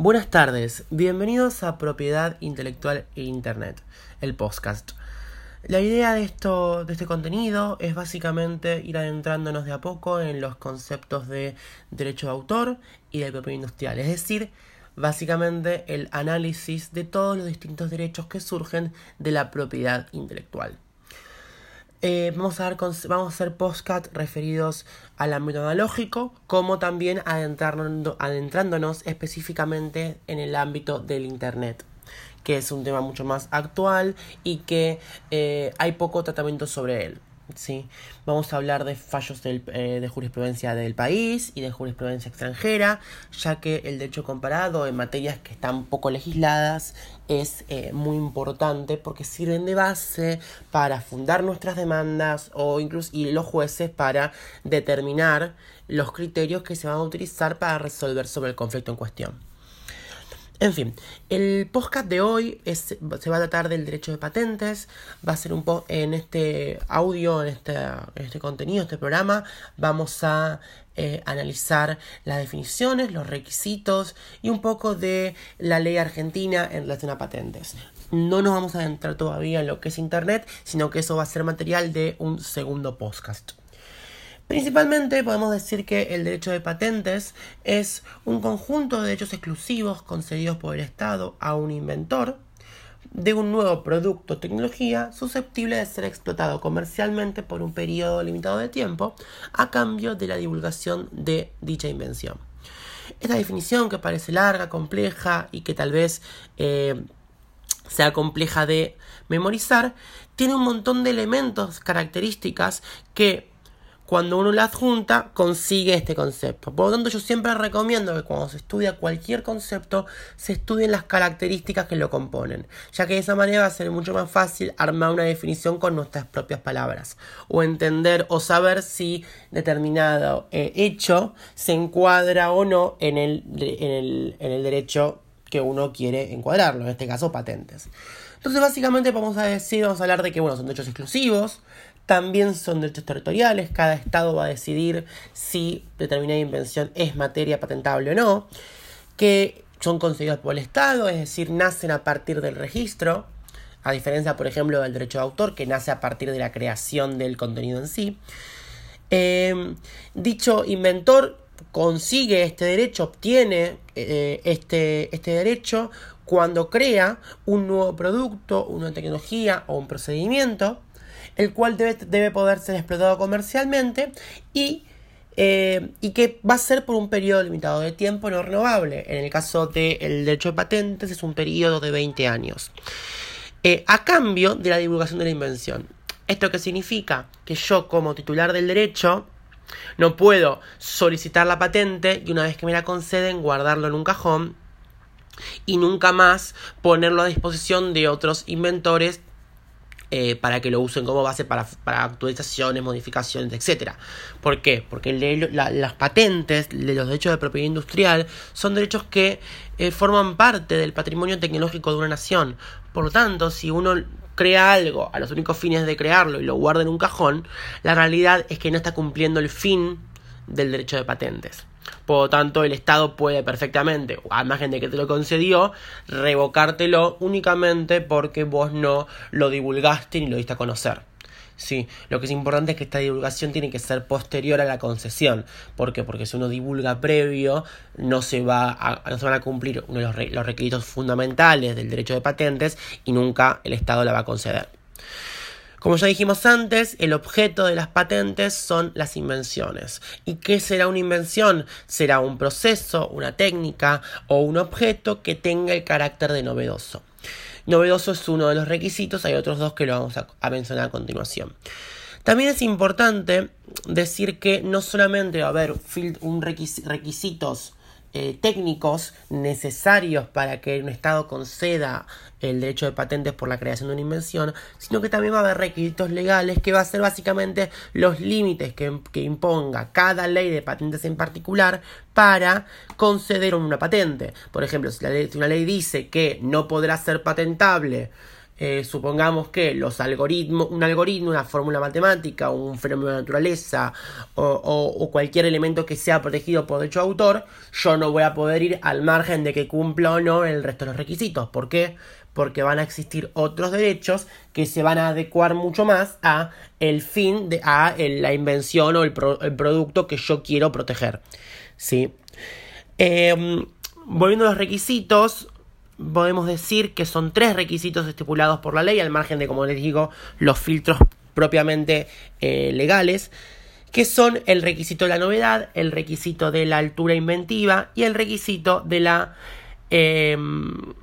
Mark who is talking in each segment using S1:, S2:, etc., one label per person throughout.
S1: Buenas tardes, bienvenidos a Propiedad Intelectual e Internet, el podcast. La idea de, esto, de este contenido es básicamente ir adentrándonos de a poco en los conceptos de derecho de autor y de propiedad industrial, es decir, básicamente el análisis de todos los distintos derechos que surgen de la propiedad intelectual. Eh, vamos, a vamos a hacer postcat referidos al ámbito analógico, como también adentrándonos específicamente en el ámbito del Internet, que es un tema mucho más actual y que eh, hay poco tratamiento sobre él. ¿Sí? Vamos a hablar de fallos eh, de jurisprudencia del país y de jurisprudencia extranjera, ya que el derecho comparado en materias que están poco legisladas es eh, muy importante porque sirven de base para fundar nuestras demandas o incluso y los jueces para determinar los criterios que se van a utilizar para resolver sobre el conflicto en cuestión. En fin, el podcast de hoy se va a tratar del derecho de patentes. Va a ser un poco en este audio, en este, en este contenido, este programa. Vamos a eh, analizar las definiciones, los requisitos y un poco de la ley argentina en relación a patentes. No nos vamos a adentrar todavía en lo que es Internet, sino que eso va a ser material de un segundo podcast. Principalmente podemos decir que el derecho de patentes es un conjunto de derechos exclusivos concedidos por el Estado a un inventor de un nuevo producto o tecnología susceptible de ser explotado comercialmente por un periodo limitado de tiempo a cambio de la divulgación de dicha invención. Esta definición que parece larga, compleja y que tal vez eh, sea compleja de memorizar, tiene un montón de elementos, características que cuando uno la adjunta, consigue este concepto. Por lo tanto, yo siempre recomiendo que cuando se estudia cualquier concepto, se estudien las características que lo componen, ya que de esa manera va a ser mucho más fácil armar una definición con nuestras propias palabras, o entender o saber si determinado eh, hecho se encuadra o no en el, en el, en el derecho que uno quiere encuadrarlo, en este caso patentes. Entonces básicamente vamos a decir, vamos a hablar de que bueno, son derechos exclusivos, también son derechos territoriales, cada estado va a decidir si determinada invención es materia patentable o no, que son concedidos por el estado, es decir, nacen a partir del registro, a diferencia por ejemplo del derecho de autor que nace a partir de la creación del contenido en sí. Eh, dicho inventor consigue este derecho, obtiene eh, este, este derecho cuando crea un nuevo producto, una tecnología o un procedimiento el cual debe, poder ser explotado comercialmente y, eh, y, que va a ser por un periodo limitado de tiempo no renovable. En el caso del derecho de patentes es un periodo de 20 años. Eh, a cambio de la divulgación de la invención. ¿Esto qué significa? Que yo como titular del derecho no puedo solicitar la patente y una vez que me la conceden guardarlo en un cajón y nunca más ponerlo a disposición de otros inventores eh, para que lo usen como base para, actualizaciones, modificaciones, etc. ¿Por qué? Porque las patentes los derechos de propiedad industrial son derechos que eh, forman parte del patrimonio tecnológico de una nación. Por lo tanto, si uno crea algo a los únicos fines de crearlo y lo guarda en un cajón, la realidad es que no está cumpliendo el fin del derecho de patentes. Por lo tanto, el Estado puede perfectamente, a margen de que te lo concedió, revocártelo únicamente porque vos no lo divulgaste ni lo diste a conocer. Sí, lo que es importante es que esta divulgación tiene que ser posterior a la concesión. ¿Por qué? Porque si uno divulga previo, no se, va a, no se van a cumplir uno de los, los requisitos fundamentales del derecho de patentes y nunca el Estado la va a conceder. Como ya dijimos antes, el objeto de las patentes son las invenciones. ¿Y qué será una invención? Será un proceso, una técnica o un objeto que tenga el carácter de novedoso. Novedoso es uno de los requisitos, hay otros dos que lo vamos a, mencionar a continuación. También es importante decir que no solamente va a haber un requisitos eh, técnicos necesarios para que un Estado conceda el derecho de patentes por la creación de una invención, sino que también va a haber requisitos legales que va a ser básicamente los límites que, imponga cada ley de patentes en particular para conceder una patente. Por ejemplo, si, la si una ley dice que no podrá ser patentable eh, supongamos que los algoritmos, un algoritmo, una fórmula matemática, un fenómeno de naturaleza o, cualquier elemento que sea protegido por derecho de autor, yo no voy a poder ir al margen de que cumpla o no el resto de los requisitos. ¿Por qué? Porque van a existir otros derechos que se van a adecuar mucho más a el fin de a la invención o el, el producto que yo quiero proteger. ¿Sí? Em, volviendo a los requisitos, podemos decir que son tres requisitos estipulados por la ley, al margen de, como les digo, los filtros propiamente eh, legales, que son el requisito de la novedad, el requisito de la altura inventiva y el requisito de la, em,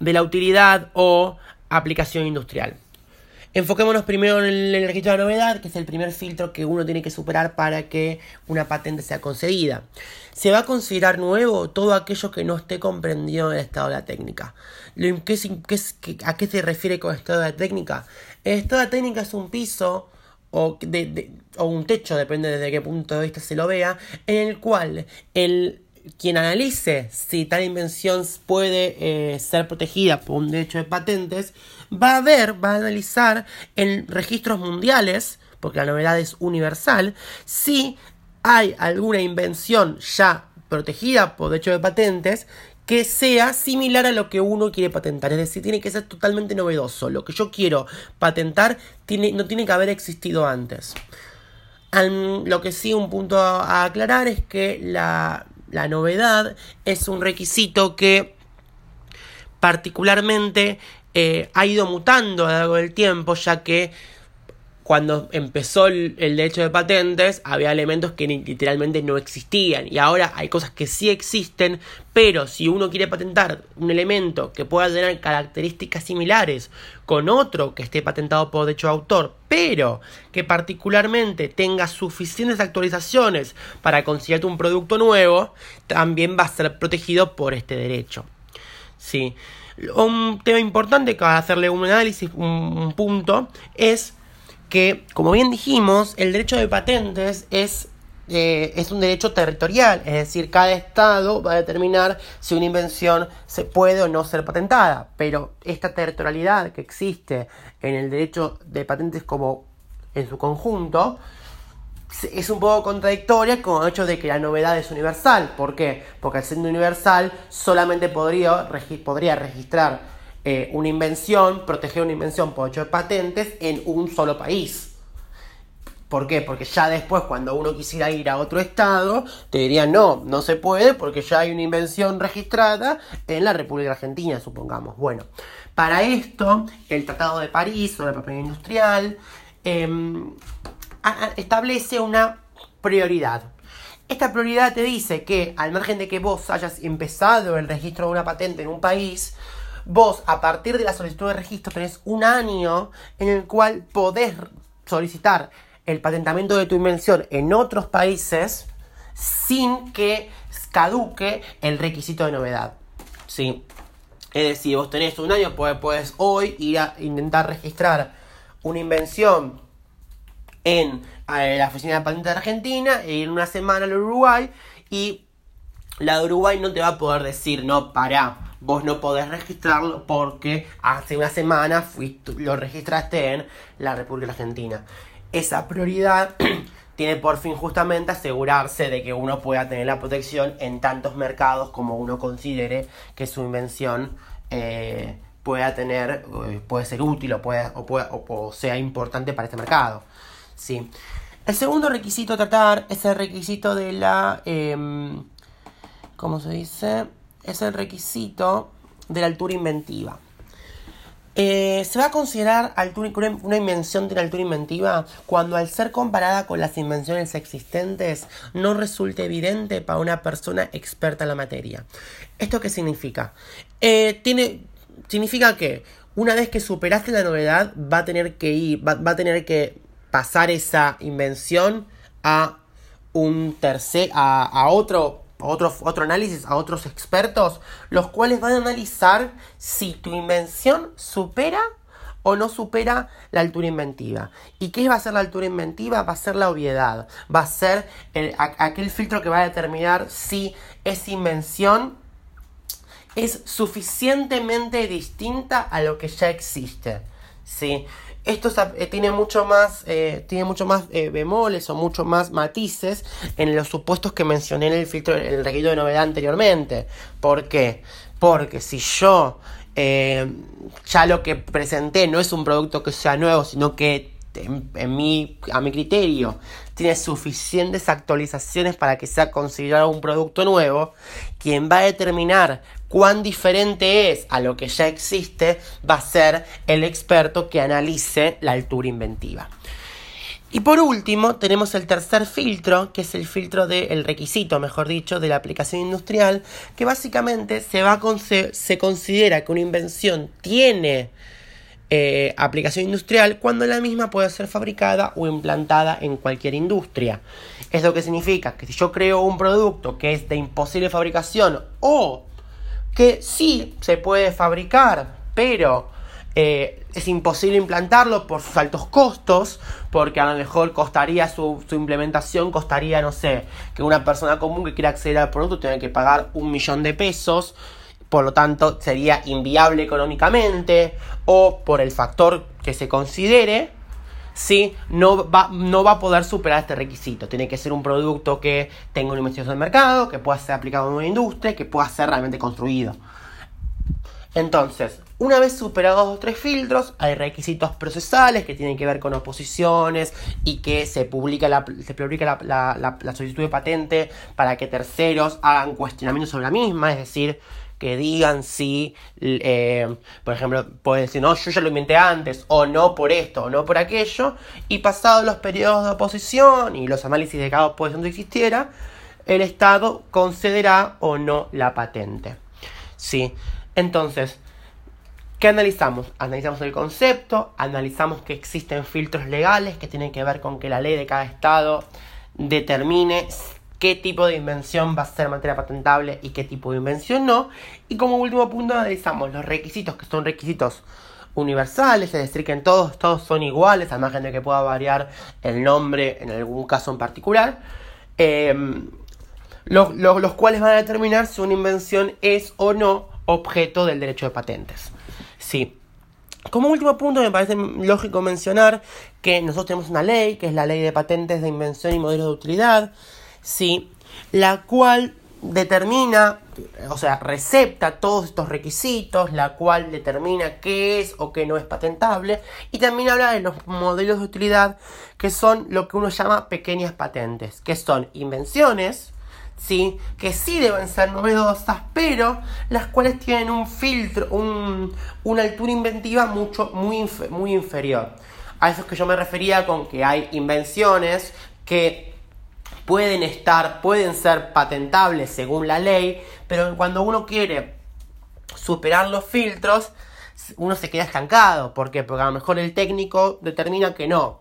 S1: de la utilidad o aplicación industrial. Enfoquémonos primero en el, registro de la novedad, que es el primer filtro que uno tiene que superar para que una patente sea concedida. Se va a considerar nuevo todo aquello que no esté comprendido en el estado de la técnica. ¿A qué se refiere con estado de la técnica? El estado de la técnica es un piso o, o un techo, depende desde qué punto de vista se lo vea, en el cual el quien analice si tal invención puede eh, ser protegida por un derecho de patentes, va a ver, va a analizar en registros mundiales, porque la novedad es universal, si hay alguna invención ya protegida por derecho de patentes que sea similar a lo que uno quiere patentar. Es decir, tiene que ser totalmente novedoso. Lo que yo quiero patentar tiene, no tiene que haber existido antes. lo que sí, un punto a aclarar es que la, la novedad es un requisito que particularmente eh, ha ido mutando a lo largo del tiempo, ya que cuando empezó el, derecho de patentes había elementos que literalmente no existían y ahora hay cosas que sí existen, pero si uno quiere patentar un elemento que pueda tener características similares con otro que esté patentado por derecho de autor, pero que particularmente tenga suficientes actualizaciones para considerarte un producto nuevo, también va a ser protegido por este derecho. Sí. Un tema importante que va a hacerle un análisis, un punto, es que, como bien dijimos, el derecho de patentes es, eh, es un derecho territorial, es decir, cada estado va a determinar si una invención se puede o no ser patentada, pero esta territorialidad que existe en el derecho de patentes como en su conjunto, es un poco contradictoria con el hecho de que la novedad es universal. ¿Por qué? Porque ser universal solamente podría, podría registrar eh, una invención, proteger una invención por de patentes en un solo país. ¿Por qué? Porque ya después, cuando uno quisiera ir a otro estado, te dirían no, no se puede porque ya hay una invención registrada en la República Argentina, supongamos. Bueno, para esto, el Tratado de París sobre la propiedad industrial em, establece una prioridad. Esta prioridad te dice que, al margen de que vos hayas empezado el registro de una patente en un país, Vos, a partir de la solicitud de registro, tenés un año en el cual podés solicitar el patentamiento de tu invención en otros países sin que caduque el requisito de novedad. ¿Sí? Es decir, vos tenés un año, pues puedes hoy ir a intentar registrar una invención en eh, la oficina de patente de Argentina e ir una semana al Uruguay y la de Uruguay no te va a poder decir, no, para, vos no podés registrarlo porque hace una semana fuiste, lo registraste en la República Argentina. Esa prioridad tiene por fin justamente asegurarse de que uno pueda tener la protección en tantos mercados como uno considere que su invención eh, pueda tener, eh, puede ser útil o, puede, o, sea importante para este mercado. Sí. El segundo requisito a tratar es el requisito de la... Em, ¿Cómo se dice? Es el requisito de la altura inventiva. Eh, se va a considerar altura, una invención de altura inventiva cuando al ser comparada con las invenciones existentes no resulte evidente para una persona experta en la materia. ¿Esto qué significa? Eh, tiene, significa que una vez que superaste la novedad va a tener que ir, va, va a tener que pasar esa invención a un tercer, a, a otro otro, otro análisis a otros expertos, los cuales van a analizar si tu invención supera o no supera la altura inventiva. ¿Y qué va a ser la altura inventiva? Va a ser la obviedad, va a ser aquel filtro que va a determinar si esa invención es suficientemente distinta a lo que ya existe. ¿sí? Esto eh, tiene mucho más, eh, tiene mucho más eh, bemoles o mucho más matices en los supuestos que mencioné en el filtro, el requisito de novedad anteriormente. ¿Por qué? Porque si yo ya lo que presenté no es un producto que sea nuevo, sino que en, mi, a mi criterio, tiene suficientes actualizaciones para que sea considerado un producto nuevo, quien va a determinar cuán diferente es a lo que ya existe va a ser el experto que analice la altura inventiva. Y por último, tenemos el tercer filtro, que es el filtro del requisito, mejor dicho, de la aplicación industrial, que básicamente se, va se considera que una invención tiene eh, aplicación industrial cuando la misma puede ser fabricada o implantada en cualquier industria. ¿Eso qué significa? Que si yo creo un producto que es de imposible fabricación o que sí se puede fabricar, pero eh, es imposible implantarlo por sus altos costos, porque a lo mejor costaría su, su, implementación, costaría, no sé, que una persona común que quiera acceder al producto tenga que pagar un millón de pesos por lo tanto sería inviable económicamente o por el factor que se considere, ¿sí? no, va, no va a poder superar este requisito. Tiene que ser un producto que tenga una investigación de mercado, que pueda ser aplicado en una industria, que pueda ser realmente construido. Entonces, una vez superados los tres filtros, hay requisitos procesales que tienen que ver con oposiciones y que se publica la, se publica la, la solicitud de patente para que terceros hagan cuestionamientos sobre la misma, es decir, que digan si, eh, por ejemplo, pueden decir, no, yo ya lo inventé antes, o no por esto, o no por aquello, y pasados los periodos de oposición y los análisis de cada oposición que existiera, el Estado concederá o no la patente. ¿Sí? Entonces, ¿qué analizamos? Analizamos el concepto, analizamos que existen filtros legales que tienen que ver con que la ley de cada Estado determine qué tipo de invención va a ser materia patentable y qué tipo de invención no. Y como último punto analizamos los requisitos que son requisitos universales, es decir, que en todos, todos son iguales, al margen de que pueda variar el nombre en algún caso en particular. Em, los cuales van a determinar si una invención es o no objeto del derecho de patentes. Sí. Como último punto, me parece lógico mencionar que nosotros tenemos una ley, que es la ley de patentes de invención y modelos de utilidad, ¿sí? la cual determina, o sea, recepta todos estos requisitos, la cual determina qué es o qué no es patentable, y también habla de los modelos de utilidad, que son lo que uno llama pequeñas patentes, que son invenciones, ¿sí? que sí deben ser novedosas, pero las cuales tienen un filtro, un, una altura inventiva mucho, muy, muy inferior. A eso es que yo me refería con que hay invenciones que pueden estar, pueden ser patentables según la ley, pero cuando uno quiere superar los filtros, uno se queda estancado. Porque a lo mejor el técnico determina que no,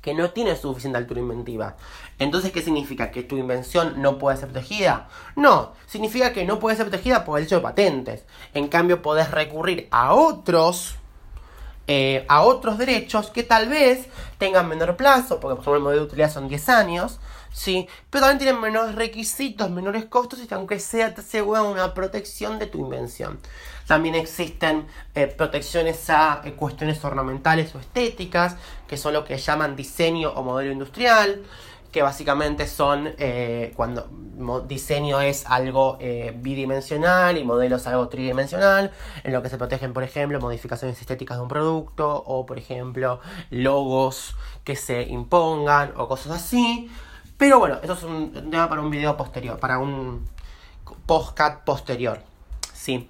S1: que no tiene suficiente altura inventiva. Entonces, ¿qué significa? ¿Que tu invención no puede ser protegida? No, significa que no puede ser protegida por el hecho de patentes. En cambio, podés recurrir a otros eh, a otros derechos que tal vez tengan menor plazo, porque por ejemplo el modelo de utilidad son 10 años, ¿sí? pero también tienen menores requisitos, menores costos y aunque sea te aseguran una protección de tu invención. También existen eh, protecciones a eh, cuestiones ornamentales o estéticas, que son lo que llaman diseño o modelo industrial que básicamente son eh, cuando diseño es algo eh, bidimensional y modelo es algo tridimensional, en lo que se protegen, por ejemplo, modificaciones estéticas de un producto o, por ejemplo, logos que se impongan o cosas así. Pero bueno, eso es un tema para un video posterior, para un postcat posterior. Sí.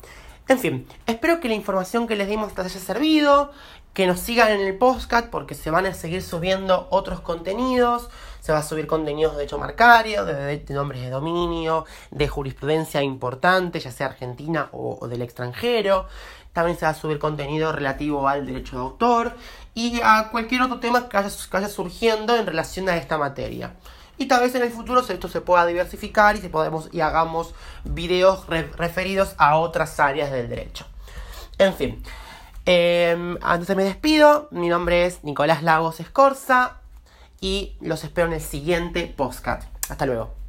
S1: En fin, espero que la información que les dimos les haya servido, que nos sigan en el postcat porque se van a seguir subiendo otros contenidos se va a subir contenidos de hecho marcario, de, nombres de dominio, de jurisprudencia importante, ya sea argentina o, del extranjero. También se va a subir contenido relativo al derecho de autor y a cualquier otro tema que vaya, surgiendo en relación a esta materia. Y tal vez en el futuro esto se pueda diversificar y, se podemos, y hagamos videos referidos a otras áreas del derecho. En fin, eh, antes me despido. Mi nombre es Nicolás Lagos Escorza y los espero en el siguiente podcast. Hasta luego.